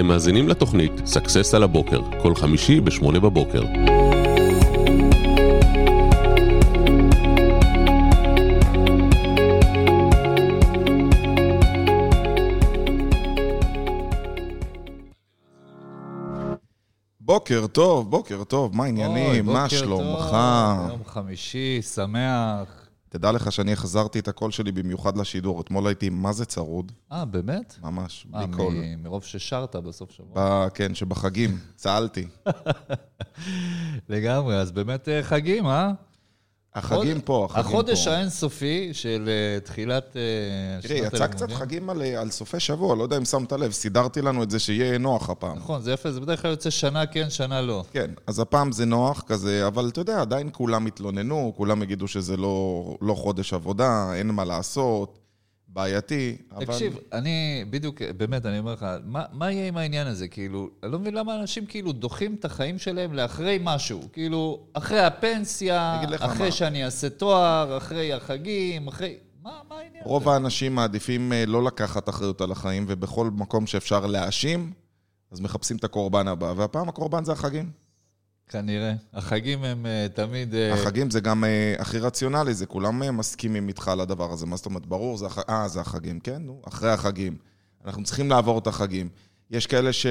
אתם מאזינים לתוכנית סקסס על הבוקר, כל חמישי ב-8 בבוקר. בוקר טוב, בוקר טוב, מה העניינים? מה שלומך? יום חמישי, שמח. תדע לך שאני החזרתי את הקול שלי במיוחד לשידור. אתמול הייתי מה זה צרוד, אה, באמת? ממש, מה, בלי קול. מ- מרוב ששרת בסוף שבוע? ב- כן, שבחגים, צהלתי. לגמרי, אז באמת אה, חגים, אה? החגים פה, החגים פה. החודש האינסופי של אה, תחילת אה, תראי, שנת יצא קצת הלימודים. חגים על, על סופי שבוע, לא יודע אם שמת לב, סידרתי לנו את זה שיהיה נוח הפעם. נכון, זה יפה, זה בדרך כלל יוצא שנה כן, שנה לא. כן, אז הפעם זה נוח כזה, אבל אתה יודע, עדיין כולם יתלוננו, כולם יגידו שזה לא, לא חודש עבודה, אין מה לעשות, בעייתי, אבל... תקשיב, אני בדיוק, באמת, אני אומר לך, מה, מה יהיה עם העניין הזה? כאילו, אני לא מבין למה אנשים כאילו דוחים את החיים שלהם לאחרי משהו. כאילו, אחרי הפנסיה, אחרי מה. שאני אעשה תואר, אחרי החגים, אחרי... מה, מה העניין? רוב האנשים מעדיפים אה, לא לקחת אחריות על החיים, ובכל מקום שאפשר להאשים, אז מחפשים את הקורבן הבא, והפעם הקורבן זה החגים. כנראה. החגים הם אה, תמיד... אה, החגים זה גם אה, הכי רציונלי, זה כולם אה, מסכימים איתך על הדבר הזה. מה זאת אומרת? ברור, זה, הח... אה, זה החגים, כן, נו, אחרי החגים. אנחנו צריכים לעבור את החגים. יש כאלה ש...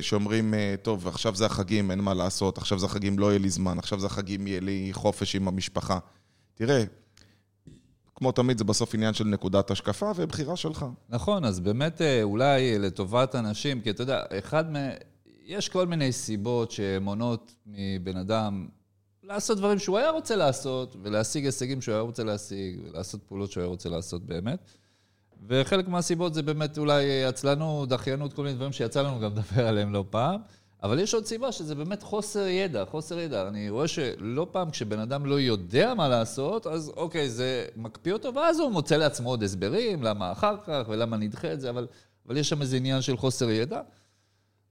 שאומרים, אה, טוב, עכשיו זה החגים, אין מה לעשות, עכשיו זה החגים, לא יהיה לי זמן, עכשיו זה החגים, יהיה לי חופש עם המשפחה. תראה, כמו תמיד, זה בסוף עניין של נקודת השקפה ובחירה שלך. נכון, אז באמת אולי לטובת אנשים, כי אתה יודע, אחד מ... יש כל מיני סיבות שמונעות מבן אדם לעשות דברים שהוא היה רוצה לעשות, ולהשיג הישגים שהוא היה רוצה להשיג, ולעשות פעולות שהוא היה רוצה לעשות באמת. וחלק מהסיבות זה באמת אולי עצלנות, דחיינות, כל מיני דברים שיצא לנו גם לדבר עליהם לא פעם. אבל יש עוד סיבה שזה באמת חוסר ידע, חוסר ידע. אני רואה שלא פעם כשבן אדם לא יודע מה לעשות, אז אוקיי, זה מקפיא אותו, ואז הוא מוצא לעצמו עוד הסברים, למה אחר כך ולמה נדחה את זה, אבל, אבל יש שם איזה עניין של חוסר ידע.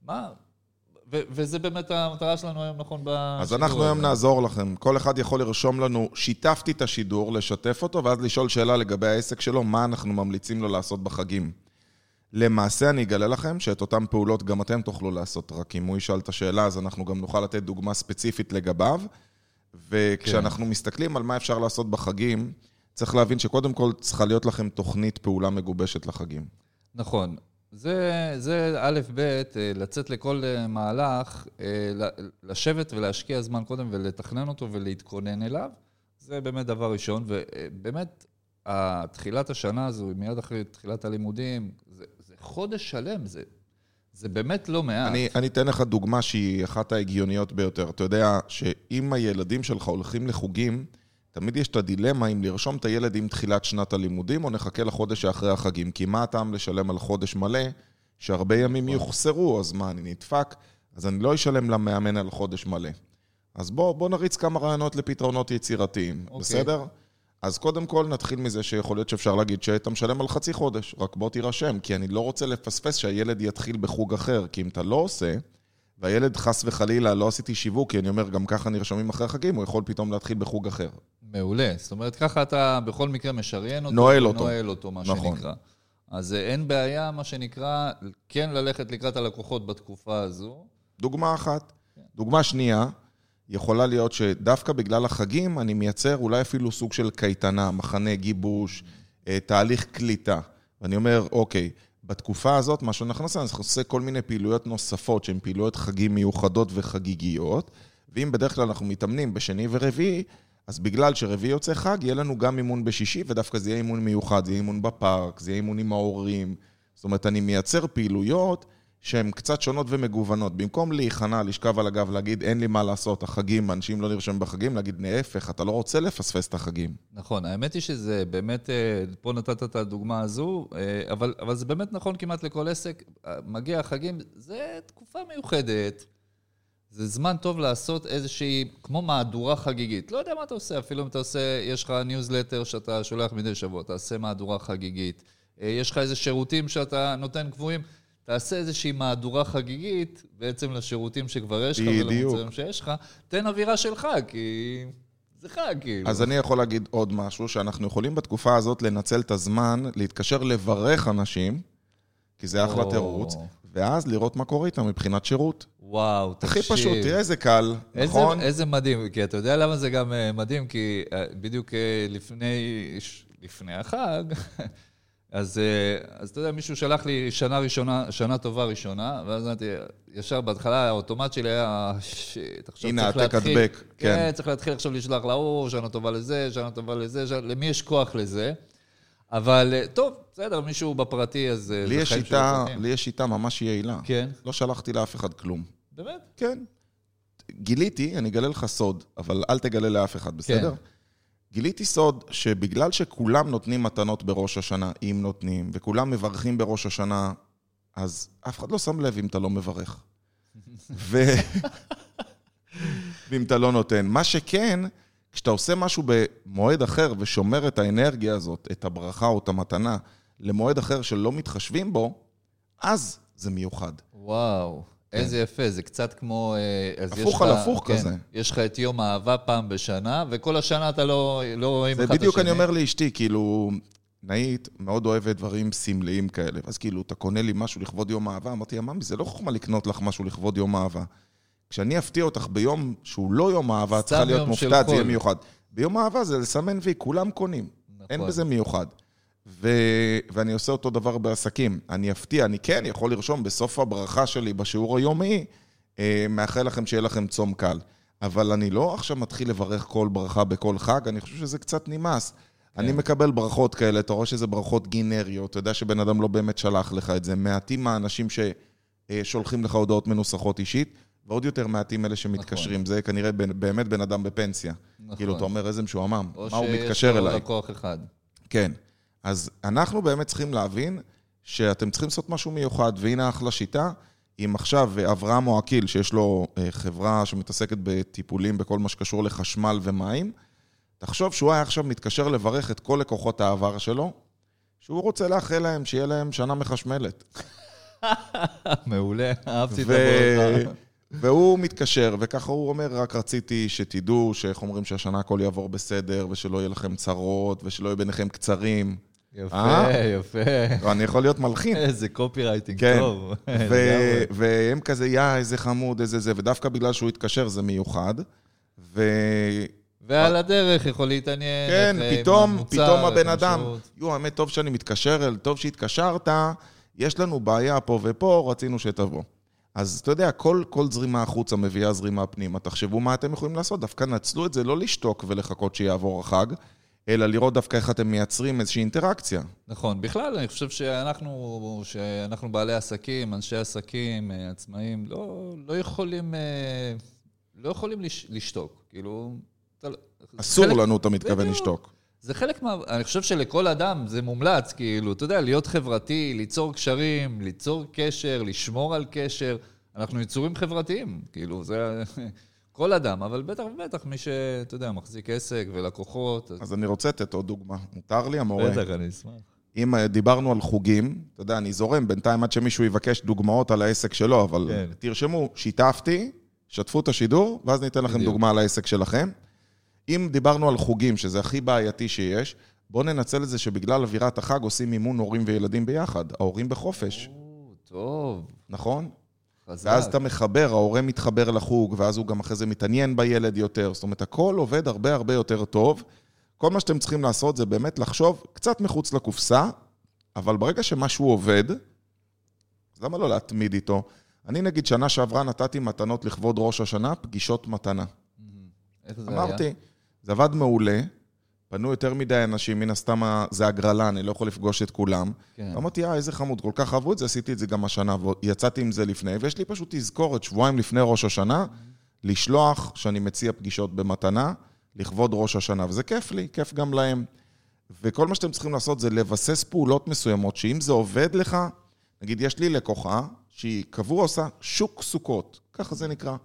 מה? ו- וזה באמת המטרה שלנו היום, נכון? בשידור אז אנחנו היום. נעזור לכם. כל אחד יכול לרשום לנו, שיתפתי את השידור, לשתף אותו, ואז לשאול שאלה לגבי העסק שלו, מה אנחנו ממליצים לו לעשות בחגים. למעשה אני אגלה לכם שאת אותן פעולות גם אתם תוכלו לעשות, רק אם הוא ישאל את השאלה, אז אנחנו גם נוכל לתת דוגמה ספציפית לגביו. וכשאנחנו מסתכלים על מה אפשר לעשות בחגים, צריך להבין שקודם כל צריכה להיות לכם תוכנית פעולה מגובשת לחגים. נכון. זה, זה א', ב', אה, לצאת לכל אה, מהלך, אה, לשבת ולהשקיע זמן קודם ולתכנן אותו ולהתכונן אליו, זה באמת דבר ראשון. ובאמת, תחילת השנה הזו, מיד אחרי תחילת הלימודים, זה, זה חודש שלם, זה, זה באמת לא מעט. אני, אני אתן לך דוגמה שהיא אחת ההגיוניות ביותר. אתה יודע שאם הילדים שלך הולכים לחוגים, תמיד יש את הדילמה אם לרשום את הילד עם תחילת שנת הלימודים, או נחכה לחודש שאחרי החגים. כי מה הטעם לשלם על חודש מלא, שהרבה ימים יוחסרו, אז מה, אני נדפק? אז אני לא אשלם למאמן על חודש מלא. אז בוא, בוא נריץ כמה רעיונות לפתרונות יצירתיים, אוקיי. בסדר? אז קודם כל נתחיל מזה שיכול להיות שאפשר להגיד שאתה משלם על חצי חודש, רק בוא תירשם, כי אני לא רוצה לפספס שהילד יתחיל בחוג אחר, כי אם אתה לא עושה, והילד חס וחלילה, לא עשיתי שיווק, כי אני אומר, גם ככה נרשמים אחרי החגים, הוא יכול פתאום להתחיל בחוג אחר. מעולה. זאת אומרת, ככה אתה בכל מקרה משריין אותו. נועל אותו. נועל אותו, מה נכון. שנקרא. אז אה, אין בעיה, מה שנקרא, כן ללכת לקראת הלקוחות בתקופה הזו. דוגמה אחת. דוגמה שנייה, יכולה להיות שדווקא בגלל החגים אני מייצר אולי אפילו סוג של קייטנה, מחנה גיבוש, אה, תהליך קליטה. ואני אומר, אוקיי, בתקופה הזאת, מה שאנחנו נעשה, אנחנו נעשה כל מיני פעילויות נוספות שהן פעילויות חגים מיוחדות וחגיגיות, ואם בדרך כלל אנחנו מתאמנים בשני ורביעי, אז בגלל שרביעי יוצא חג, יהיה לנו גם אימון בשישי, ודווקא זה יהיה אימון מיוחד, זה יהיה אימון בפארק, זה יהיה אימון עם ההורים. זאת אומרת, אני מייצר פעילויות שהן קצת שונות ומגוונות. במקום להיכנע, לשכב על הגב, להגיד, אין לי מה לעשות, החגים, אנשים לא נרשמים בחגים, להגיד, להפך, אתה לא רוצה לפספס את החגים. נכון, האמת היא שזה באמת, אה, פה נתת את הדוגמה הזו, אה, אבל, אבל זה באמת נכון כמעט לכל עסק. אה, מגיע החגים, זה תקופה מיוחדת. זה זמן טוב לעשות איזושהי, כמו מהדורה חגיגית. לא יודע מה אתה עושה, אפילו אם אתה עושה, יש לך ניוזלטר שאתה שולח מדי שבוע, תעשה מהדורה חגיגית. אה, יש לך איזה שירותים שאתה נותן קבועים, תעשה איזושהי מהדורה חגיגית, בעצם לשירותים שכבר יש לך. ולמוצרים שיש לך, תן אווירה של חג, כי זה חג, כאילו. אז אני יכול להגיד עוד משהו, שאנחנו יכולים בתקופה הזאת לנצל את הזמן, להתקשר לברך אנשים, כי זה אחלה. תירוץ, ואז לראות מה קורה איתם מבחינת שירות. וואו, תקשיב. הכי פשוט, תראה איזה קל, איזה, נכון? איזה מדהים, כי אתה יודע למה זה גם אה, מדהים? כי אה, בדיוק אה, לפני, לפני החג, אז, אז אתה יודע, מישהו שלח לי שנה ראשונה, שנה טובה ראשונה, ואז אמרתי, ישר בהתחלה האוטומט שלי היה, שיט, עכשיו הנה, צריך העתק להתחיל. הדבק, כן. כן, צריך להתחיל עכשיו לשלוח להוא, שנה טובה לזה, שנה טובה לזה, שנה, למי יש כוח לזה? אבל טוב, בסדר, מישהו בפרטי, אז לי יש שיטה. לי יש שיטה ממש יעילה. כן, לא שלחתי לאף אחד כלום. באמת? כן. גיליתי, אני אגלה לך סוד, אבל אל תגלה לאף אחד, בסדר? כן. גיליתי סוד שבגלל שכולם נותנים מתנות בראש השנה, אם נותנים, וכולם מברכים בראש השנה, אז אף אחד לא שם לב אם אתה לא מברך. ו... ואם אתה לא נותן. מה שכן, כשאתה עושה משהו במועד אחר ושומר את האנרגיה הזאת, את הברכה או את המתנה, למועד אחר שלא מתחשבים בו, אז זה מיוחד. וואו, איזה יפה, זה קצת כמו... אה, אז כן. הפוך על הפוך כן, כזה. יש לך את יום האהבה פעם בשנה, וכל השנה אתה לא לא רואים אחד זה את השני. בדיוק אני אומר לאשתי, כאילו, נאית מאוד אוהבת דברים סמליים כאלה. ואז כאילו, אתה קונה לי משהו לכבוד יום אהבה? אמרתי לה, ממי, זה לא חוכמה לקנות לך משהו לכבוד יום אהבה. כשאני אפתיע אותך ביום שהוא לא יום אהבה, את צריכה להיות מופתעת, זה יהיה. מיוחד. ביום אהבה זה לסמן וי, כולם קונים. נכון. אין בזה מיוחד. ו... ואני עושה אותו דבר בעסקים. אני אפתיע, אני כן יכול לרשום בסוף הברכה שלי בשיעור היומי, אה, מאחל לכם שיהיה לכם צום קל. אבל אני לא עכשיו מתחיל לברך כל ברכה בכל חג, אני חושב שזה קצת נמאס. אני מקבל ברכות כאלה, אתה רואה שזה ברכות גינריות, אתה יודע שבן אדם לא באמת שלח לך את זה. מעטים האנשים ששולחים לך הודעות מנוסחות אישית, ועוד יותר מעטים אלה שמתקשרים. זה כנראה בן- באמת בן אדם בפנסיה. נכון. כאילו, אתה אומר, איזה משועמם, או מה הוא שיש מתקשר לו אליי? לקוח אחד. כן. אז אנחנו באמת צריכים להבין שאתם צריכים לעשות משהו מיוחד, והנה אחלה שיטה. אם עכשיו אברהם מועקיל, שיש לו אה, חברה שמתעסקת בטיפולים בכל מה שקשור לחשמל ומים, תחשוב שהוא היה עכשיו מתקשר לברך את כל לקוחות העבר שלו, שהוא רוצה לאחל להם שיהיה להם שנה מחשמלת. מעולה, אהבתי את. הברכה. והוא מתקשר, וככה הוא אומר, רק רציתי שתדעו שאיך אומרים שהשנה הכל יעבור בסדר, ושלא יהיה לכם צרות, ושלא יהיה ביניכם קצרים. יפה, אה? יפה. אני יכול להיות מלחין. איזה קופי רייטינג כן, טוב. ו-. והם כזה, יא, איזה חמוד, איזה זה, ודווקא בגלל שהוא התקשר זה מיוחד. ו... ועל הדרך יכול להתעניין. כן, אה, פתאום, פתאום הבן אדם. יו, האמת, טוב שאני מתקשר אל, טוב שהתקשרת, יש לנו בעיה פה ופה, רצינו שתבוא. אז אתה יודע, כל, כל זרימה החוצה מביאה זרימה פנימה. תחשבו מה אתם יכולים לעשות, דווקא נצלו את זה לא לשתוק ולחכות שיעבור החג, אלא לראות דווקא איך אתם מייצרים איזושהי אינטראקציה. נכון, בכלל, אני חושב שאנחנו, שאנחנו בעלי עסקים, אנשי עסקים, אה, עצמאים, לא, לא יכולים, אה, לא יכולים לש, לשתוק. כאילו, לא- אסור חלק- לנו, אתה מתכוון בדיוק. לשתוק. זה חלק מה... אני חושב שלכל אדם זה מומלץ, כאילו, אתה יודע, להיות חברתי, ליצור קשרים, ליצור קשר, לשמור על קשר. אנחנו יצורים חברתיים, כאילו, זה... כל אדם, אבל בטח ובטח מי שאתה יודע, מחזיק עסק ולקוחות. אז... אז אני רוצה לתת עוד דוגמה. מותר לי, המורה? בטח, אני אשמח. אם אה, דיברנו על חוגים, אתה יודע, אני זורם בינתיים עד שמישהו יבקש דוגמאות על העסק שלו, אבל כן. תרשמו, שיתפתי, שתפו את השידור, ואז ניתן לכם בדיוק. דוגמה על העסק שלכם. אם דיברנו על חוגים, שזה הכי בעייתי שיש, בואו ננצל את זה שבגלל אווירת החג עושים אימון הורים וילדים ביחד. ההורים בחופש, או, טוב, נכון? חזק. ואז אתה מחבר, ההורה מתחבר לחוג, ואז הוא גם אחרי זה מתעניין בילד יותר. זאת אומרת, הכל עובד הרבה הרבה יותר טוב. כל מה שאתם צריכים לעשות זה באמת לחשוב קצת מחוץ לקופסה, אבל ברגע שמשהו עובד, אז למה לא להתמיד איתו? אני נגיד שנה שעברה נתתי מתנות לכבוד ראש השנה, פגישות מתנה. איך זה היה? אמרתי, זה עבד מעולה, פנו יותר מדי אנשים, מן הסתם זה הגרלה, אני לא יכול לפגוש את כולם. כן. אמרתי, אה, איזה חמוד, כל כך אהבו את זה, עשיתי את זה גם השנה, ויצאתי עם זה לפני, ויש לי פשוט תזכורת, שבועיים לפני ראש השנה, לשלוח שאני מציע פגישות במתנה, לכבוד ראש השנה, וזה כיף לי, כיף גם להם. וכל מה שאתם צריכים לעשות זה לבסס פעולות מסוימות, שאם זה עובד לך, נגיד, יש לי לקוחה שהיא קבוע עושה שוק סוכות, ככה זה נקרא.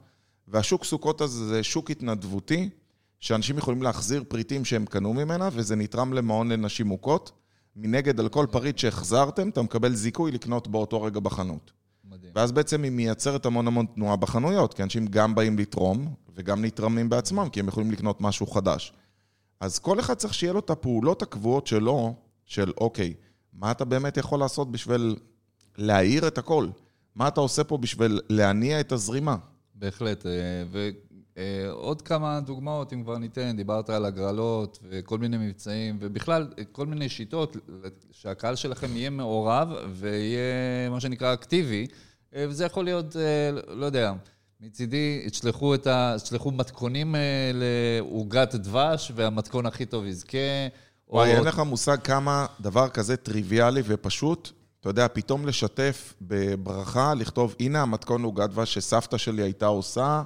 והשוק סוכות הזה זה שוק התנדבותי, שאנשים יכולים להחזיר פריטים שהם קנו ממנה, וזה נתרם למעון לנשים מוכות. מנגד, על כל פריט שהחזרתם, אתה מקבל זיכוי לקנות באותו רגע בחנות. מדהים. ואז בעצם היא מייצרת המון המון תנועה בחנויות, כי אנשים גם באים לתרום, וגם נתרמים בעצמם, כי הם יכולים לקנות משהו חדש. אז כל אחד צריך שיהיה לו את הפעולות הקבועות שלו, של אוקיי, מה אתה באמת יכול לעשות בשביל להאיר את הכל? מה אתה עושה פה בשביל להניע את הזרימה? בהחלט. אה, ועוד כמה דוגמאות, אם כבר ניתן, דיברת על הגרלות וכל מיני מבצעים, ובכלל, כל מיני שיטות שהקהל שלכם יהיה מעורב ויהיה, מה שנקרא, אקטיבי. אה, וזה יכול להיות, אה, לא יודע, מצידי, תשלחו, ה... תשלחו מתכונים לעוגת דבש, והמתכון הכי טוב יזכה. וואי, או... אין לך מושג כמה דבר כזה טריוויאלי ופשוט אתה יודע, פתאום לשתף בברכה, לכתוב, הנה המתכון לעוגת דבש שסבתא שלי הייתה עושה,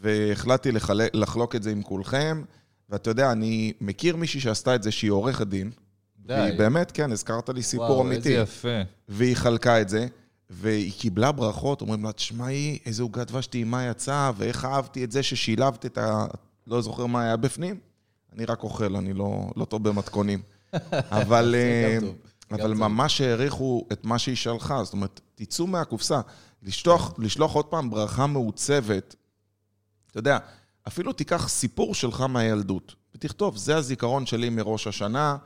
והחלטתי לחלק, לחלוק את זה עם כולכם. ואתה יודע, אני מכיר מישהי שעשתה את זה שהיא עורכת דין. די. והיא באמת, כן, הזכרת לי סיפור וואו, אמיתי. וואו, איזה יפה. והיא חלקה את זה, והיא קיבלה ברכות, אומרים לה, תשמעי, איזה עוגת דבש טעימה יצאה, ואיך אהבתי את זה ששילבת את ה... לא זוכר מה היה בפנים. אני רק אוכל, אני לא, לא טוב במתכונים. אבל... טוב. אבל ממש העריכו את מה שהיא שלחה, זאת אומרת, תצאו מהקופסה. לשלוח, לשלוח עוד פעם ברכה מעוצבת, אתה יודע, אפילו תיקח סיפור שלך מהילדות, ותכתוב, זה הזיכרון שלי מראש השנה,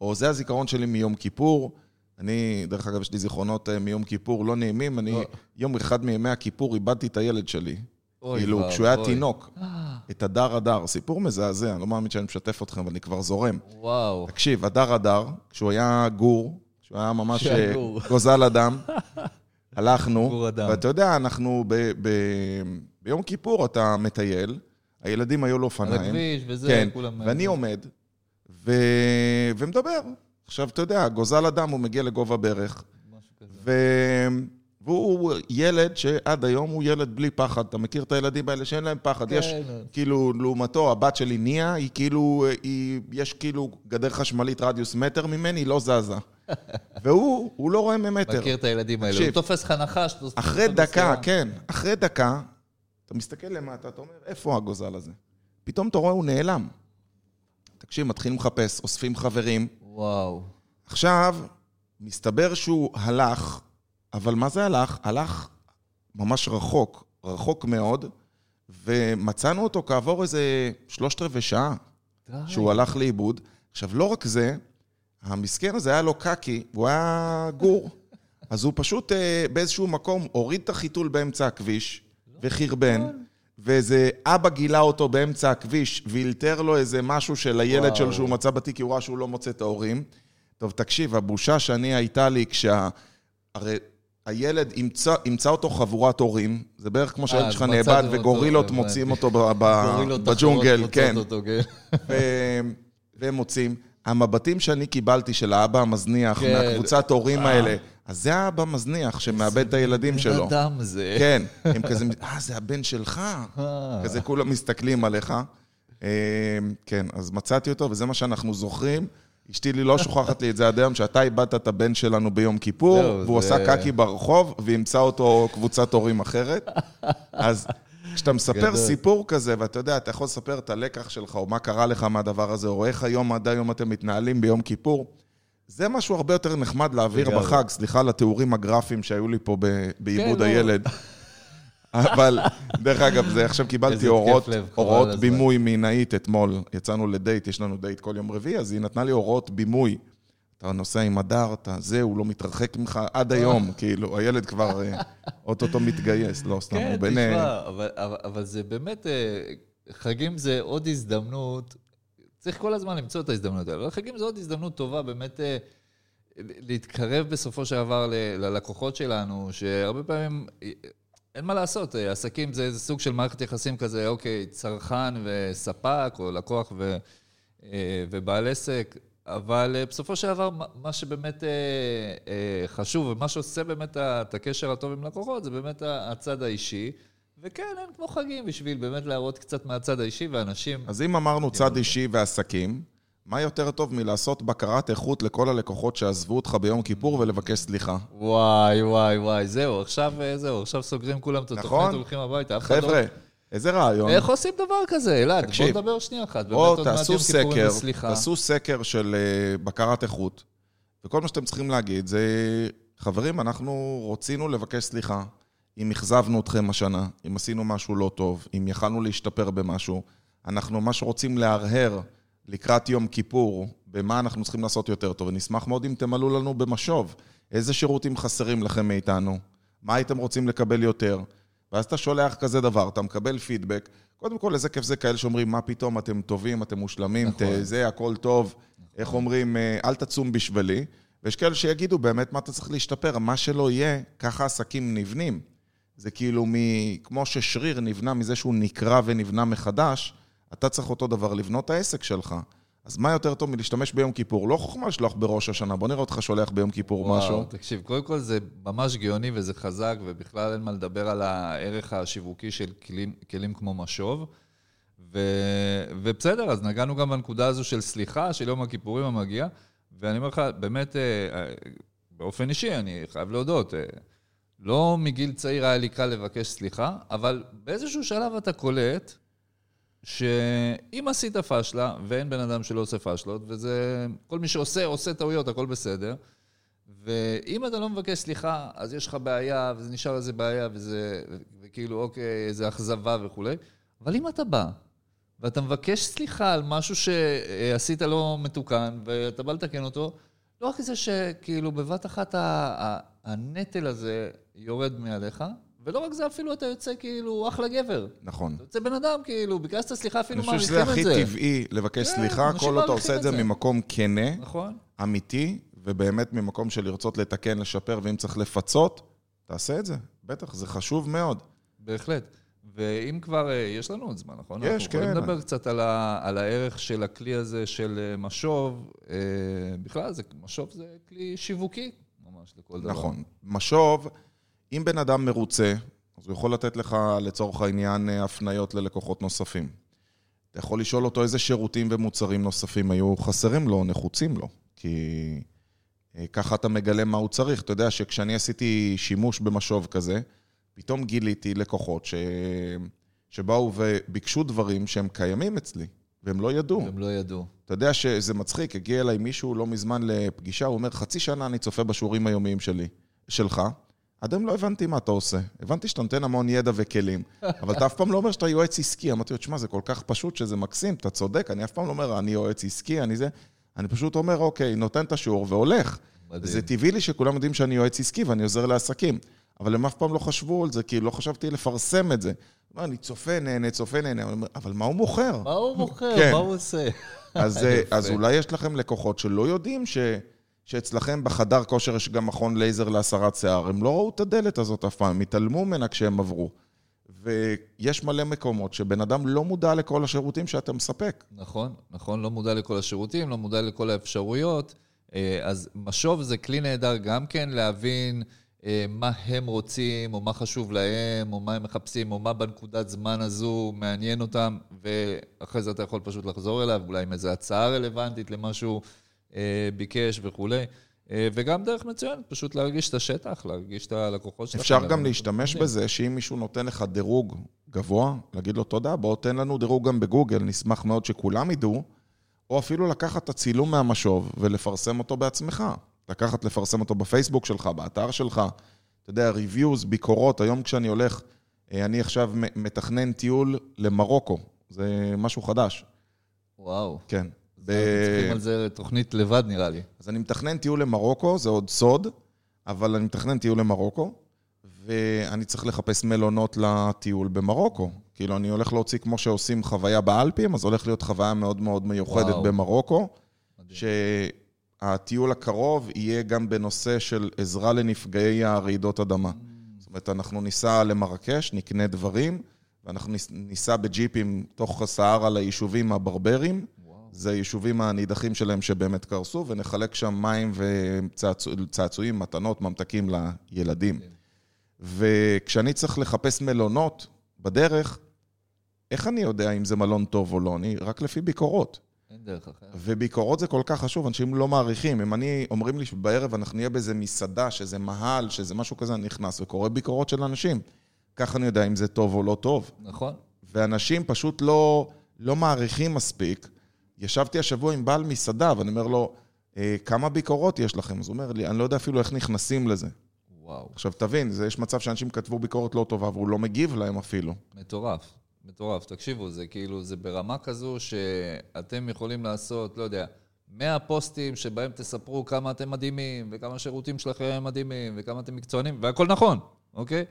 או זה הזיכרון שלי מיום כיפור. אני, דרך אגב, יש לי זיכרונות אה, מיום כיפור לא נעימים, אני, לא. יום אחד מימי הכיפור איבדתי את הילד שלי. אוי כאילו, כשהוא היה תינוק, אה. את הדר הדר, סיפור מזעזע, אני לא מאמין שאני משתף אתכם, אבל אני כבר זורם. וואו. תקשיב, הדר הדר, כשהוא היה גור, כשהוא היה ממש אה, גוזל אדם, הלכנו, ואתה יודע, אנחנו ב, ביום כיפור אתה מטייל, הילדים היו לו אופניים. על הכביש וזה, כן, כולם... ואני עומד ו... ומדבר. עכשיו, אתה יודע, גוזל אדם, הוא מגיע לגובה ברך. ו... והוא ילד שעד היום הוא ילד בלי פחד. אתה מכיר את הילדים האלה שאין להם פחד? כן. יש, כאילו, לעומתו, הבת שלי ניה, היא כאילו, היא, יש כאילו גדר חשמלית רדיוס מטר ממני, היא לא זזה. והוא, הוא לא רואה ממטר. מכיר את הילדים האלה, הוא תופס לך נחש. אחרי דקה, כן, אחרי דקה, אתה מסתכל למטה, אתה אומר, איפה הגוזל הזה? פתאום אתה רואה, הוא נעלם. תקשיב, מתחילים לחפש, אוספים חברים. וואו. עכשיו, מסתבר שהוא הלך אבל מה זה הלך? הלך ממש רחוק, רחוק מאוד, ומצאנו אותו כעבור איזה שלושת רבעי שעה, די. שהוא הלך לאיבוד. עכשיו, לא רק זה, המסכן הזה היה לו קקי, והוא היה גור. אז הוא פשוט אה, באיזשהו מקום הוריד את החיתול באמצע הכביש, וחרבן, ואיזה אבא גילה אותו באמצע הכביש, ואילתר לו איזה משהו של הילד שלו שהוא מצא בתיק, כי הוא ראה שהוא לא מוצא את ההורים. טוב, תקשיב, הבושה שאני הייתה לי כשה... הרי הילד ימצא, ימצא אותו חבורת הורים, זה בערך כמו שהילד שלך נאבד וגורילות מוצאים אותו בג'ונגל, כן. והם מוצאים. המבטים שאני קיבלתי של האבא המזניח, כן. מהקבוצת הורים אה. האלה, אז זה האבא המזניח שמאבד את הילדים שלו. בן אדם זה. כן, הם כזה, אה, זה הבן שלך. אה. כזה כולם מסתכלים עליך. כן, אז מצאתי אותו, וזה מה שאנחנו זוכרים. אשתי לי לא שוכחת לי את זה עד היום, שאתה איבדת את הבן שלנו ביום כיפור, והוא עשה קקי ברחוב, וימצא אותו קבוצת הורים אחרת. אז כשאתה מספר סיפור כזה, ואתה יודע, אתה יכול לספר את הלקח שלך, או מה קרה לך מהדבר הזה, או איך היום עד היום אתם מתנהלים ביום כיפור, זה משהו הרבה יותר נחמד להעביר בחג, סליחה על התיאורים הגרפיים שהיו לי פה בעיבוד כן, הילד. אבל, דרך אגב, זה עכשיו קיבלתי הוראות, הוראות בימוי מנאית אתמול. יצאנו לדייט, יש לנו דייט כל יום רביעי, אז היא נתנה לי הוראות בימוי. אתה נוסע עם הדר, אתה זה, הוא לא מתרחק ממך עד היום, כאילו, הילד כבר אה, אוטוטו מתגייס, לא סתם, הוא בן... כן, תשמע, אבל, אבל, אבל זה באמת, אה, חגים זה עוד הזדמנות, צריך כל הזמן למצוא את ההזדמנות האלה, אבל חגים זה עוד הזדמנות טובה, באמת... אה, להתקרב בסופו של דבר ללקוחות שלנו, שהרבה פעמים אין מה לעשות, אה, עסקים זה איזה סוג של מערכת יחסים כזה, אוקיי, צרכן וספק, או לקוח ו, אה, ובעל עסק, אבל אה, בסופו של דבר, מה שבאמת חשוב, ומה שעושה באמת את הקשר הטוב עם לקוחות, זה באמת הצד האישי. וכן, אין כמו חגים בשביל באמת להראות קצת מהצד האישי, ואנשים... אז אם אמרנו צד אישי ועסקים, מה יותר טוב מלעשות בקרת איכות לכל הלקוחות שעזבו אותך ביום כיפור ולבקש סליחה? וואי, וואי, וואי, זהו, עכשיו, אה, זהו, עכשיו סוגרים כולם את התוכנית, נכון? הולכים הביתה. חבר'ה, איזה רעיון. איך עושים דבר כזה, אלעד? בוא נדבר שנייה אחת. בואו תעשו סקר, תעשו סקר של אה, בקרת איכות, וכל מה שאתם צריכים להגיד זה, חברים, אנחנו רצינו לבקש סליחה. אם אכזבנו אתכם השנה, אם עשינו משהו לא טוב, אם יכלנו להשתפר במשהו, אנחנו ממש רוצים להרהר. לקראת יום כיפור, במה אנחנו צריכים לעשות יותר טוב, ונשמח מאוד אם תמלאו לנו במשוב. איזה שירותים חסרים לכם מאיתנו? מה הייתם רוצים לקבל יותר? ואז אתה שולח כזה דבר, אתה מקבל פידבק. קודם כל, איזה כיף זה כאלה שאומרים, מה פתאום, אתם טובים, אתם מושלמים, נכון. ת- זה, הכל טוב. איך אומרים, אה, אל תצום בשבילי. ויש כאלה שיגידו, באמת, מה אתה צריך להשתפר? מה שלא יהיה, ככה עסקים נבנים. זה כאילו מ... כמו ששריר נבנה מזה שהוא נקרע ונבנה מחדש, אתה צריך אותו דבר לבנות את העסק שלך. אז מה יותר טוב מלהשתמש ביום כיפור? לא חוכמה לשלוח בראש השנה, בוא נראה אותך שולח ביום כיפור משהו. וואו, תקשיב, קודם כל זה ממש גאוני וזה חזק, ובכלל אין מה לדבר על הערך השיווקי של כלים, כלים כמו משוב. ו, ובסדר, אז נגענו גם בנקודה הזו של סליחה, של יום הכיפורים המגיע, ואני אומר לך, באמת, אה, אה, באופן אישי, אני חייב להודות, אה, לא מגיל צעיר היה לי קל לבקש סליחה, אבל באיזשהו שלב אתה קולט שאם עשית פשלה, ואין בן אדם שלא עושה פשלות, וזה, כל מי שעושה, עושה טעויות, הכל בסדר. ואם אתה לא מבקש סליחה, אז יש לך בעיה, וזה נשאר איזה בעיה, וזה, וכאילו, אוקיי, איזה אכזבה וכולי. אבל אם אתה בא, ואתה מבקש סליחה על משהו שעשית לא מתוקן, ואתה בא לתקן אותו, לא רק זה שכאילו בבת אחת ה- ה- הנטל הזה יורד מעליך, ולא רק זה, אפילו אתה יוצא כאילו אחלה גבר. נכון. אתה יוצא בן אדם, כאילו, ביקשת סליחה, אפילו אני חושב מעריכים שזה את הכי זה. טבעי לבקש כן, סליחה, כל עוד אתה מעריכים עושה את את זה זה. ממקום כנה, נכון. אמיתי, ובאמת ממקום של לרצות לתקן, לשפר, ואם צריך לפצות, תעשה את זה. בטח, זה חשוב מאוד. בהחלט. ואם כבר, אה, יש לנו עוד זמן, נכון? יש, אנחנו יכולים כן. לדבר קצת על, ה, על הערך של הכלי הזה של אה, משוב. אה, בכלל, זה, משוב זה כלי שיווקי, ממש, לכל דבר. נכון. משוב, אם בן אדם מרוצה, אז הוא יכול לתת לך, לצורך העניין, אה, הפניות ללקוחות נוספים. אתה יכול לשאול אותו איזה שירותים ומוצרים נוספים היו חסרים לו, נחוצים לו, כי ככה אתה מגלה מה הוא צריך. אתה יודע שכשאני עשיתי שימוש במשוב כזה, פתאום גיליתי לקוחות ש... שבאו וביקשו דברים שהם קיימים אצלי, והם לא ידעו. הם לא ידעו. אתה יודע שזה מצחיק, הגיע אליי מישהו לא מזמן לפגישה, הוא אומר, חצי שנה אני צופה בשיעורים היומיים שלי, שלך, עד היום לא הבנתי מה אתה עושה. הבנתי שאתה נותן המון ידע וכלים, אבל אתה אף פעם לא אומר שאתה יועץ עסקי. אמרתי לו, תשמע, זה כל כך פשוט שזה מקסים, אתה צודק, אני אף פעם לא אומר, אני יועץ עסקי, אני זה. אני פשוט אומר, אוקיי, נותן את השיעור והולך. מדהים. זה טבעי לי שכולם יודעים שאני יועץ עסקי ואני עוזר לעסקים. אבל הם אף פעם לא חשבו על זה, כי לא חשבתי לפרסם את זה. מה, אני צופה, נהנה, צופה, נהנה. אבל מה הוא מוכר? מה הוא מוכר? כן. מה הוא עושה? אז. אז אולי יש לכם לקוחות שלא יודעים ש, שאצלכם בחדר כושר יש גם מכון לייזר להסרת שיער. הם לא ראו את הדלת הזאת אף פעם, התעלמו ממנה כשהם עברו. ויש מלא מקומות שבן אדם לא מודע לכל השירותים שאתה מספק. נכון, נכון, לא מודע לכל השירותים, לא מודע לכל האפשרויות. אה, אז משוב זה כלי נהדר גם כן להבין מה הם רוצים, או מה חשוב להם, או מה הם מחפשים, או מה בנקודת זמן הזו מעניין אותם, ואחרי זה אתה יכול פשוט לחזור אליו, אולי עם איזו הצעה רלוונטית למה שהוא אה, ביקש וכולי. אה, וגם דרך מצוינת, פשוט להרגיש את השטח, להרגיש את הלקוחות שלך. אפשר גם להשתמש בזה שאם מישהו נותן לך דירוג גבוה, להגיד לו תודה, בוא תן לנו דירוג גם בגוגל, נשמח מאוד שכולם ידעו, או אפילו לקחת את הצילום מהמשוב ולפרסם אותו בעצמך. לקחת, לפרסם אותו בפייסבוק שלך, באתר שלך. אתה יודע, reviews, ביקורות, היום כשאני הולך, אה, אני עכשיו מתכנן טיול למרוקו, זה משהו חדש, וואו. כן. ב- צריכים על זה תוכנית לבד, נראה לי. אז אני מתכנן טיול למרוקו, זה עוד סוד, אבל אני מתכנן טיול למרוקו, ואני צריך לחפש מלונות לטיול במרוקו. כאילו, אני הולך להוציא, כמו שעושים חוויה באלפים, אז הולך להיות חוויה מאוד מאוד מיוחדת וואו. במרוקו, מדהים. שהטיול הקרוב יהיה גם בנושא של עזרה לנפגעי הרעידות אדמה. זאת אומרת, אנחנו ניסע למרקש, נקנה דברים, ואנחנו ניס- ניסע בג'יפים תוך הסהרה ליישובים הברברים. וואו. זה היישובים הנידחים שלהם שבאמת קרסו, ונחלק שם מים וצעצועים, מתנות, ממתקים לילדים. וכשאני צריך לחפש מלונות בדרך, איך אני יודע אם זה מלון טוב או לא? אני רק לפי ביקורות. אין דרך אחרת. וביקורות זה כל כך חשוב, אנשים לא מעריכים. אם אני, אומרים לי שבערב אנחנו נהיה באיזה מסעדה, שזה מהל, שזה משהו כזה, אני נכנס וקורא ביקורות של אנשים. ככה אני יודע אם זה טוב או לא טוב. נכון. ואנשים פשוט לא, לא מעריכים מספיק. ישבתי השבוע עם בעל מסעדה, ואני אומר לו, "אה, כמה ביקורות יש לכם? אז הוא אומר לי, אני לא יודע אפילו איך נכנסים לזה. וואו. עכשיו, תבין, זה, יש מצב שאנשים כתבו ביקורת לא טובה, והוא לא מגיב להם אפילו. מטורף. מטורף. תקשיבו, זה כאילו, זה ברמה כזו שאתם יכולים לעשות, לא יודע, 100 פוסטים שבהם תספרו כמה אתם מדהימים, וכמה השירותים שלכם מדהימים, וכמה אתם מקצוענים, והכל נכון. אוקיי?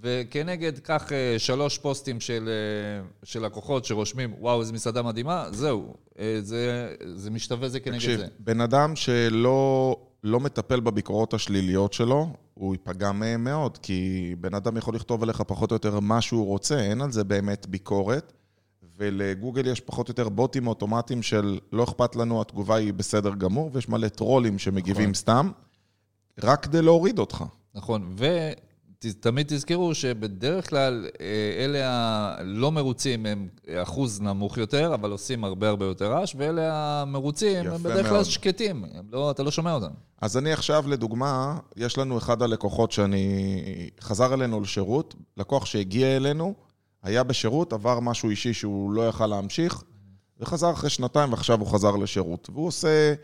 וכנגד, קח אה, שלוש פוסטים של, אה, של לקוחות שרושמים, וואו, איזו מסעדה מדהימה, זהו. אה, זה, זה משתווה זה כנגד תקשיב, זה. בן אדם שלא לא מטפל בביקורות השליליות שלו, הוא ייפגע מהם מאוד, כי בן אדם יכול לכתוב עליך פחות או יותר מה שהוא רוצה, אין על זה באמת ביקורת, ולגוגל יש פחות או יותר בוטים אוטומטיים של לא אכפת לנו, התגובה היא בסדר גמור, ויש מלא טרולים שמגיבים נכון. סתם, רק כדי להוריד אותך. נכון, ותמיד תזכרו שבדרך כלל אה, אלה הלא מרוצים הם אחוז נמוך יותר, אבל עושים הרבה הרבה יותר רעש, ואלה המרוצים הם בדרך כלל. שקטים, לא, אתה לא שומע אותם. אז אני עכשיו, לדוגמה, יש לנו אחד הלקוחות שאני... חזר אלינו לשירות, לקוח שהגיע אלינו, היה בשירות, עבר משהו אישי שהוא לא יכל להמשיך, וחזר אחרי שנתיים, ועכשיו הוא חזר לשירות. והוא עושה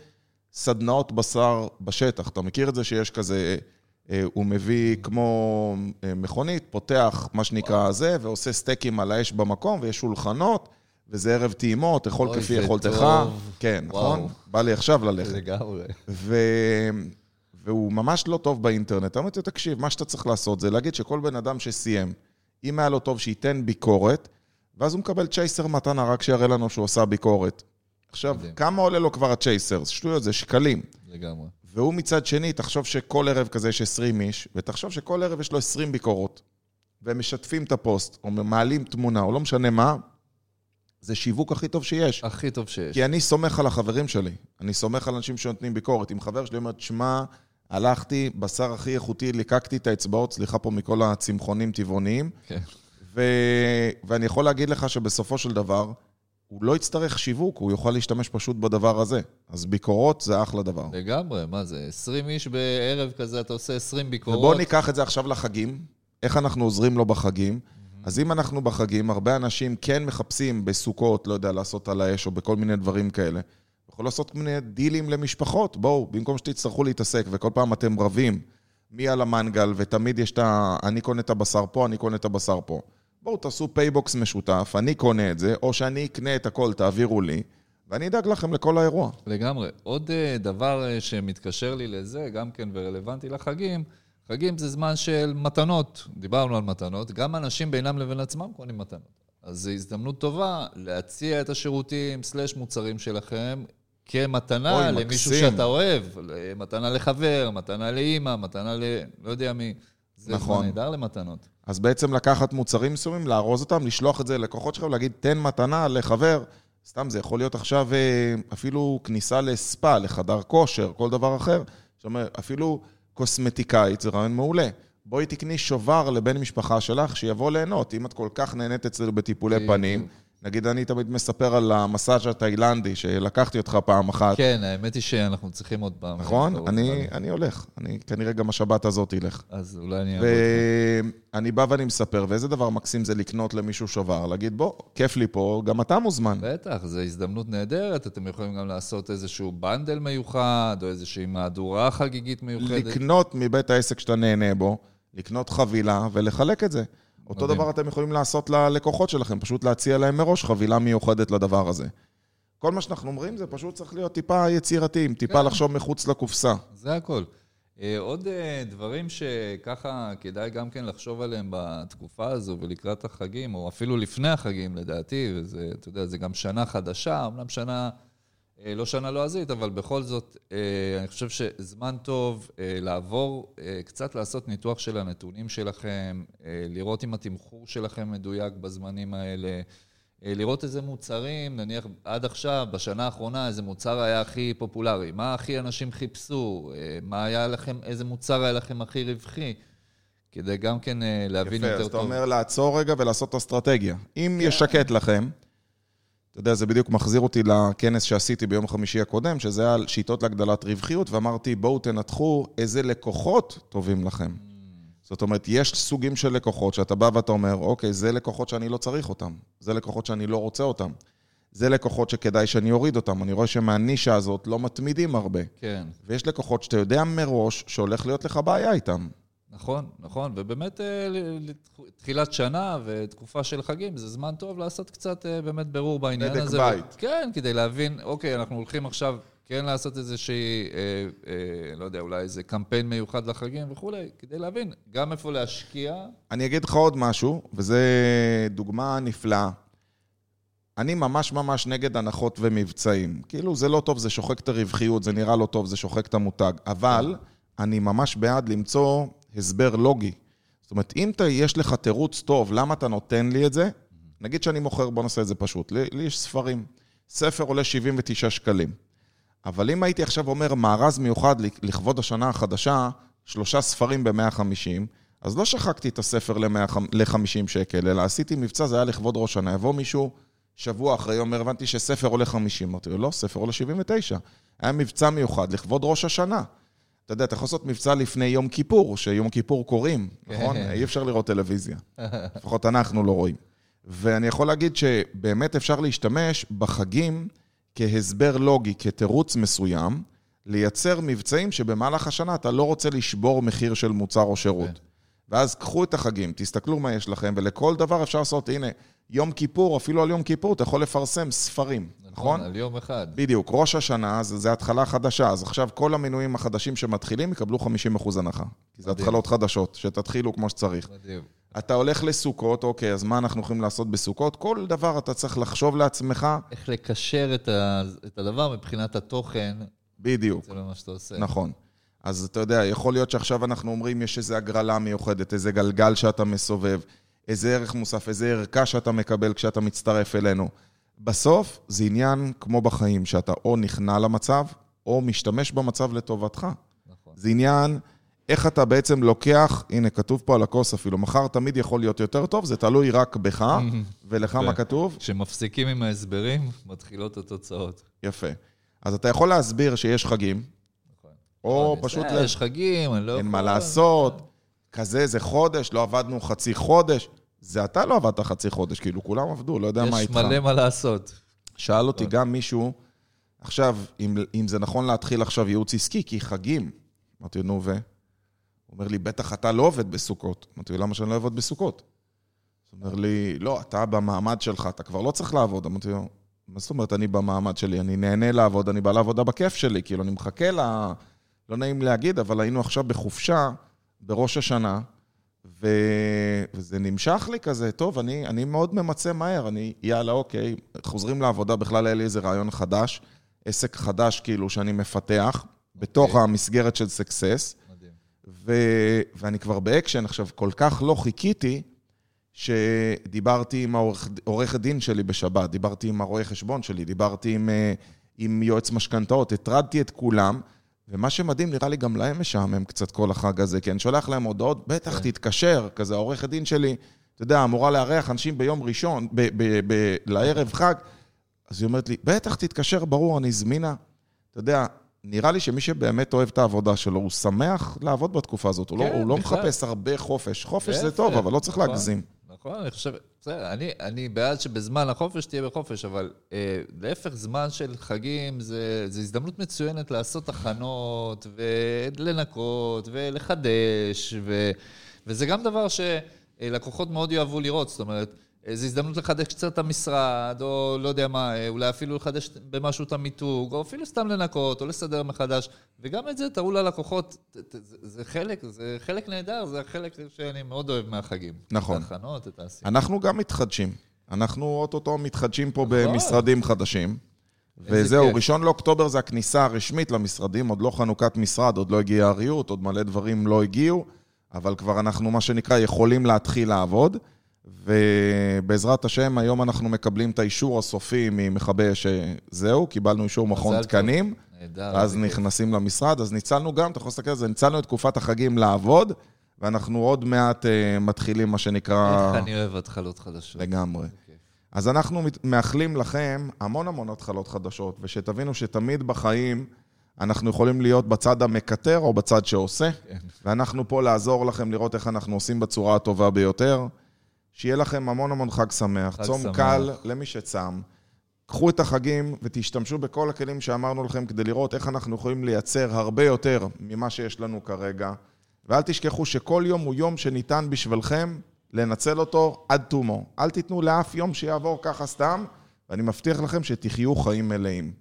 סדנאות בשר בשטח. אתה מכיר את זה שיש כזה... אה, הוא מביא כמו אה, מכונית, פותח מה שנקרא זה, ועושה סטייקים על האש במקום, ויש שולחנות, וזה ערב טעימות, אכול כפי יכולתך. כן, וואו. נכון? בא לי עכשיו ללכת. לגמרי. ו... והוא ממש לא טוב באינטרנט. אמרתי לו, תקשיב, מה שאתה צריך לעשות זה להגיד שכל בן אדם שסיים, אם היה לו טוב, שייתן ביקורת, ואז הוא מקבל צ'ייסר מתנה רק שיראה לנו שהוא עשה ביקורת. עכשיו, מדהים. כמה עולה לו כבר הצ'ייסר? שטויות, זה שקלים. לגמרי. והוא מצד שני, תחשוב שכל ערב כזה יש 20 איש, ותחשוב שכל ערב יש לו 20 ביקורות, והם משתפים את הפוסט, או מעלים תמונה, או לא משנה מה, זה שיווק הכי טוב שיש. הכי טוב שיש. כי אני סומך על החברים שלי, אני סומך על אנשים שנותנים ביקורת. אם חבר שלי אומר, שמע, הלכתי, בשר הכי איכותי, ליקקתי את האצבעות, סליחה פה מכל הצמחונים טבעוניים, כן. ו... ואני יכול להגיד לך שבסופו של דבר, הוא לא יצטרך שיווק, הוא יוכל להשתמש פשוט בדבר הזה. אז ביקורות זה אחלה דבר. לגמרי, מה זה? 20 איש בערב כזה, אתה עושה 20 ביקורות. ובואו ניקח את זה עכשיו לחגים, איך אנחנו עוזרים לו בחגים. אז אם אנחנו בחגים, הרבה אנשים כן מחפשים בסוכות, לא יודע, לעשות על האש או בכל מיני דברים כאלה. יכול לעשות כל מיני דילים למשפחות. בואו, במקום שתצטרכו להתעסק וכל פעם אתם רבים מי על המנגל, ותמיד יש את ה... אני קונה את הבשר פה, אני קונה את הבשר פה. בואו, תעשו פייבוקס משותף, אני קונה את זה, או שאני אקנה את הכל, תעבירו לי, ואני אדאג לכם לכל האירוע. לגמרי. עוד אה, דבר אה, שמתקשר לי לזה, גם כן ורלוונטי לחגים, חגים זה זמן של מתנות. דיברנו על מתנות, גם אנשים בינם לבין עצמם קונים מתנות. אז זו הזדמנות טובה להציע את השירותים slash מוצרים שלכם כמתנה, אוי, למישהו מקסים. שאתה אוהב, מתנה לחבר, מתנה לאימא, מתנה ל... לא יודע מי. זה נכון. זמן נהדר למתנות. אז בעצם לקחת מוצרים מסוימים, לארוז אותם, לשלוח את זה ללקוחות שלך ולהגיד, תן מתנה לחבר. סתם, זה יכול להיות עכשיו אה, אפילו כניסה לספא, לחדר כושר, כל דבר אחר. זאת אומרת, אפילו קוסמטיקאית זה רעיון מעולה. בואי תקני שובר לבן משפחה שלך, שיבוא ליהנות. אם את כל כך נהנית אצלנו בטיפולי. פנים, נגיד, אני תמיד מספר על המסאז' התאילנדי, שלקחתי אותך פעם אחת. כן, האמת היא שאנחנו צריכים עוד פעם. נכון? אני? אני הולך. אני כנראה גם השבת הזאת אלך. אז אולי אני. איתך. ואני בא ואני מספר, ואיזה דבר מקסים זה לקנות למישהו שובר, להגיד, בוא, כיף לי פה, גם אתה מוזמן. בטח, זו הזדמנות נהדרת, אתם יכולים גם לעשות איזשהו בנדל מיוחד, או איזושהי מהדורה חגיגית מיוחדת. לקנות מבית העסק שאתה נהנה בו, לקנות חבילה ולחלק את זה. אותו מדהים. דבר אתם יכולים לעשות ללקוחות שלכם, פשוט להציע להם מראש חבילה מיוחדת לדבר הזה. כל מה שאנחנו אומרים זה פשוט צריך להיות טיפה יצירתיים, טיפה כן. לחשוב מחוץ לקופסה. זה הכל. אה, עוד אה, דברים שככה כדאי גם כן לחשוב עליהם בתקופה הזו ולקראת החגים, או אפילו לפני החגים לדעתי, וזה, אתה יודע, זה גם שנה חדשה, אמנם שנה, לא שנה לועזית, אבל בכל זאת, אה, אני חושב שזמן טוב אה, לעבור, אה, קצת לעשות ניתוח של הנתונים שלכם, אה, לראות אם התמחור שלכם מדויק בזמנים האלה. אה, לראות איזה מוצרים, נניח עד עכשיו, בשנה האחרונה, איזה מוצר היה הכי פופולרי, מה הכי אנשים חיפשו, אה, מה היה לכם, איזה מוצר היה לכם הכי רווחי, כדי גם כן אה, להבין יפה, יותר אז אתה טוב. אומר לעצור רגע ולעשות אסטרטגיה. אם כן. ישקט לכם, אתה יודע, זה בדיוק מחזיר אותי לכנס שעשיתי ביום חמישי הקודם, שזה היה על שיטות להגדלת רווחיות, ואמרתי, בואו תנתחו איזה לקוחות טובים לכם. זאת אומרת, יש סוגים של לקוחות שאתה בא ואתה אומר, אוקיי, זה לקוחות שאני לא צריך אותם, זה לקוחות שאני לא רוצה אותם, זה לקוחות שכדאי שאני אוריד אותם. אני רואה שמהנישה הזאת לא מתמידים הרבה. כן, ויש לקוחות שאתה יודע מראש שהולך להיות לך בעיה איתם. נכון, נכון, ובאמת אה, תחילת שנה ותקופה של חגים, זה זמן טוב לעשות קצת אה, באמת ברור בעניין בדק הזה. בית. כן, כדי להבין, אוקיי, אנחנו הולכים עכשיו כן לעשות איזושהי, אה, אה, לא יודע, אולי איזה קמפיין מיוחד לחגים וכולי, כדי להבין גם איפה להשקיע. אני אגיד לך עוד משהו, וזו דוגמה נפלאה. אני ממש ממש נגד הנחות ומבצעים. כאילו, זה לא טוב, זה שוחק את הרווחיות, זה נראה לא טוב, זה שוחק את המותג. אבל אני ממש בעד למצוא הסבר לוגי. זאת אומרת, אם אתה, יש לך תירוץ טוב, למה אתה נותן לי את זה? נגיד שאני מוכר, בוא נעשה את זה פשוט. לי, לי יש ספרים. ספר עולה 79 שקלים. אבל אם הייתי עכשיו אומר מארז מיוחד לכבוד השנה החדשה, שלושה ספרים ב-150, אז לא שחקתי את הספר ל-50 שקל, אלא עשיתי מבצע, זה היה לכבוד ראש שנה. יבוא מישהו שבוע אחרי, אומר, הבנתי שספר עולה 50. אמרתי לו, לא, ספר עולה 79. היה מבצע מיוחד לכבוד ראש השנה. אתה יודע, אתה יכול לעשות מבצע לפני יום כיפור, שיום כיפור קוראים, נכון? כן. אי אפשר לראות טלוויזיה. לפחות אנחנו לא רואים. ואני יכול להגיד שבאמת אפשר להשתמש בחגים כהסבר לוגי, כתירוץ מסוים, לייצר מבצעים שבמהלך השנה אתה לא רוצה לשבור מחיר של מוצר או שירות. ואז קחו את החגים, תסתכלו מה יש לכם, ולכל דבר אפשר לעשות, הנה, יום כיפור, אפילו על יום כיפור, אתה יכול לפרסם ספרים, נכון? נכון, על יום אחד. בדיוק, ראש השנה, זה, זה התחלה חדשה, אז עכשיו כל המנויים החדשים שמתחילים יקבלו 50% הנחה. כי זה התחלות חדשות, שתתחילו כמו שצריך. מדהים. אתה הולך לסוכות, אוקיי, אז מה אנחנו יכולים לעשות בסוכות? כל דבר אתה צריך לחשוב לעצמך. איך לקשר את, ה, את הדבר מבחינת התוכן. בדיוק. זה לא מה שאתה עושה. נכון. אז אתה יודע, יכול להיות שעכשיו אנחנו אומרים, יש איזו הגרלה מיוחדת, איזה גלגל שאתה מסובב, איזה ערך מוסף, איזה ערכה שאתה מקבל כשאתה מצטרף אלינו. בסוף זה עניין כמו בחיים, שאתה או נכנע למצב, או משתמש במצב לטובתך. נכון. זה עניין איך אתה בעצם לוקח, הנה, כתוב פה על הכוס אפילו, מחר תמיד יכול להיות יותר טוב, זה תלוי רק בך, ולך מה כתוב? כשמפסיקים עם ההסברים, מתחילות התוצאות. יפה. אז אתה יכול להסביר שיש חגים. או פשוט... יש חגים, אני לא יכול... אין מה לעשות, כזה, זה חודש, לא עבדנו חצי חודש. זה אתה לא עבדת חצי חודש, כאילו, כולם עבדו, לא יודע מה איתך. יש מלא מה לעשות. שאל אותי גם מישהו, עכשיו, אם זה נכון להתחיל עכשיו ייעוץ עסקי, כי חגים. אמרתי, נו, ו? הוא אומר לי, בטח אתה לא עובד בסוכות. אמרתי לו, למה שאני לא אעבוד בסוכות? הוא אומר לי, לא, אתה במעמד שלך, אתה כבר לא צריך לעבוד. אמרתי לו, מה זאת אומרת אני במעמד שלי? אני נהנה לעבוד, אני בא לעבודה בכיף שלי, כאילו, אני מחכה ל... לא נעים להגיד, אבל היינו עכשיו בחופשה בראש השנה, ו... וזה נמשך לי כזה, טוב, אני, אני מאוד ממצה מהר, אני, יאללה, אוקיי, חוזרים לעבודה, בכלל היה לי איזה רעיון חדש, עסק חדש כאילו שאני מפתח, בתוך okay. אוקיי. המסגרת של סקסס. ו... ואני כבר באקשן. עכשיו, כל כך לא חיכיתי, שדיברתי עם העורכת דין שלי בשבת, דיברתי עם הרואה חשבון שלי, דיברתי עם, אה, עם יועץ משכנתאות, הטרדתי את כולם, ומה שמדהים, נראה לי גם להם משעמם קצת כל החג הזה, כי אני שולח להם הודעות, בטח כן. תתקשר, כזה העורכת דין שלי, אתה יודע, אמורה לארח אנשים ביום ראשון, ב- ב- ב- לערב חג, אז היא אומרת לי, בטח תתקשר, ברור, אני זמינה. אתה יודע, נראה לי שמי שבאמת אוהב את העבודה שלו, הוא שמח לעבוד בתקופה הזאת. כן, הוא לא, הוא לא מחפש הרבה חופש. חופש זה טוב, אבל לא צריך נכון, להגזים. נכון, אני חושב, בסדר, אני, אני בעד שבזמן החופש תהיה בחופש, אבל אה, להפך, זמן של חגים זה, זה הזדמנות מצוינת לעשות הכנות, ולנקות, ולחדש, ו, וזה גם דבר שלקוחות מאוד יאהבו לראות, זאת אומרת, זו הזדמנות לחדש קצת את המשרד, או לא יודע מה, אולי אפילו לחדש במשהו את המיתוג, או אפילו סתם לנקות, או לסדר מחדש. וגם את זה תראו ללקוחות, זה חלק, זה חלק נהדר, זה החלק שאני מאוד אוהב מהחגים. נכון. את ההכנות, את העשייה. אנחנו גם מתחדשים. אנחנו אוטוטו מתחדשים פה נכון. במשרדים חדשים. וזהו. ראשון לאוקטובר זה הכניסה הרשמית למשרדים, עוד לא חנוכת משרד, עוד לא הגיעה הריהוט, עוד מלא דברים לא הגיעו, אבל כבר אנחנו, מה שנקרא, יכולים להתחיל לעבוד. ובעזרת השם, היום אנחנו מקבלים את האישור הסופי ממכבי שזהו, קיבלנו אישור מכון תקנים, ואז נכנסים למשרד, אז ניצלנו גם, אתה יכול להסתכל על זה, ניצלנו את תקופת החגים לעבוד, ואנחנו עוד מעט uh, מתחילים, מה שנקרא... איך אני אוהב התחלות חדשות. לגמרי. Okay. אז אנחנו מאחלים לכם המון המון התחלות חדשות, ושתבינו שתמיד בחיים אנחנו יכולים להיות בצד המקטר או בצד שעושה, כן. ואנחנו פה לעזור לכם לראות איך אנחנו עושים בצורה הטובה ביותר. שיהיה לכם המון המון חג שמח. חג צום שמח. קל למי שצם. קחו את החגים ותשתמשו בכל הכלים שאמרנו לכם כדי לראות איך אנחנו יכולים לייצר הרבה יותר ממה שיש לנו כרגע. ואל תשכחו שכל יום הוא יום שניתן בשבילכם לנצל אותו עד תומו. אל תיתנו לאף יום שיעבור ככה סתם, ואני מבטיח לכם שתחיו חיים מלאים.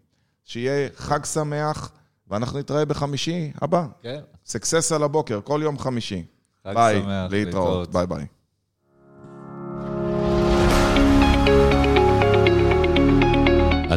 שיהיה חג שמח, ואנחנו נתראה בחמישי הבא. כן. סקסס על הבוקר, כל יום חמישי. חג ביי, שמח, להתראות, ביי ביי.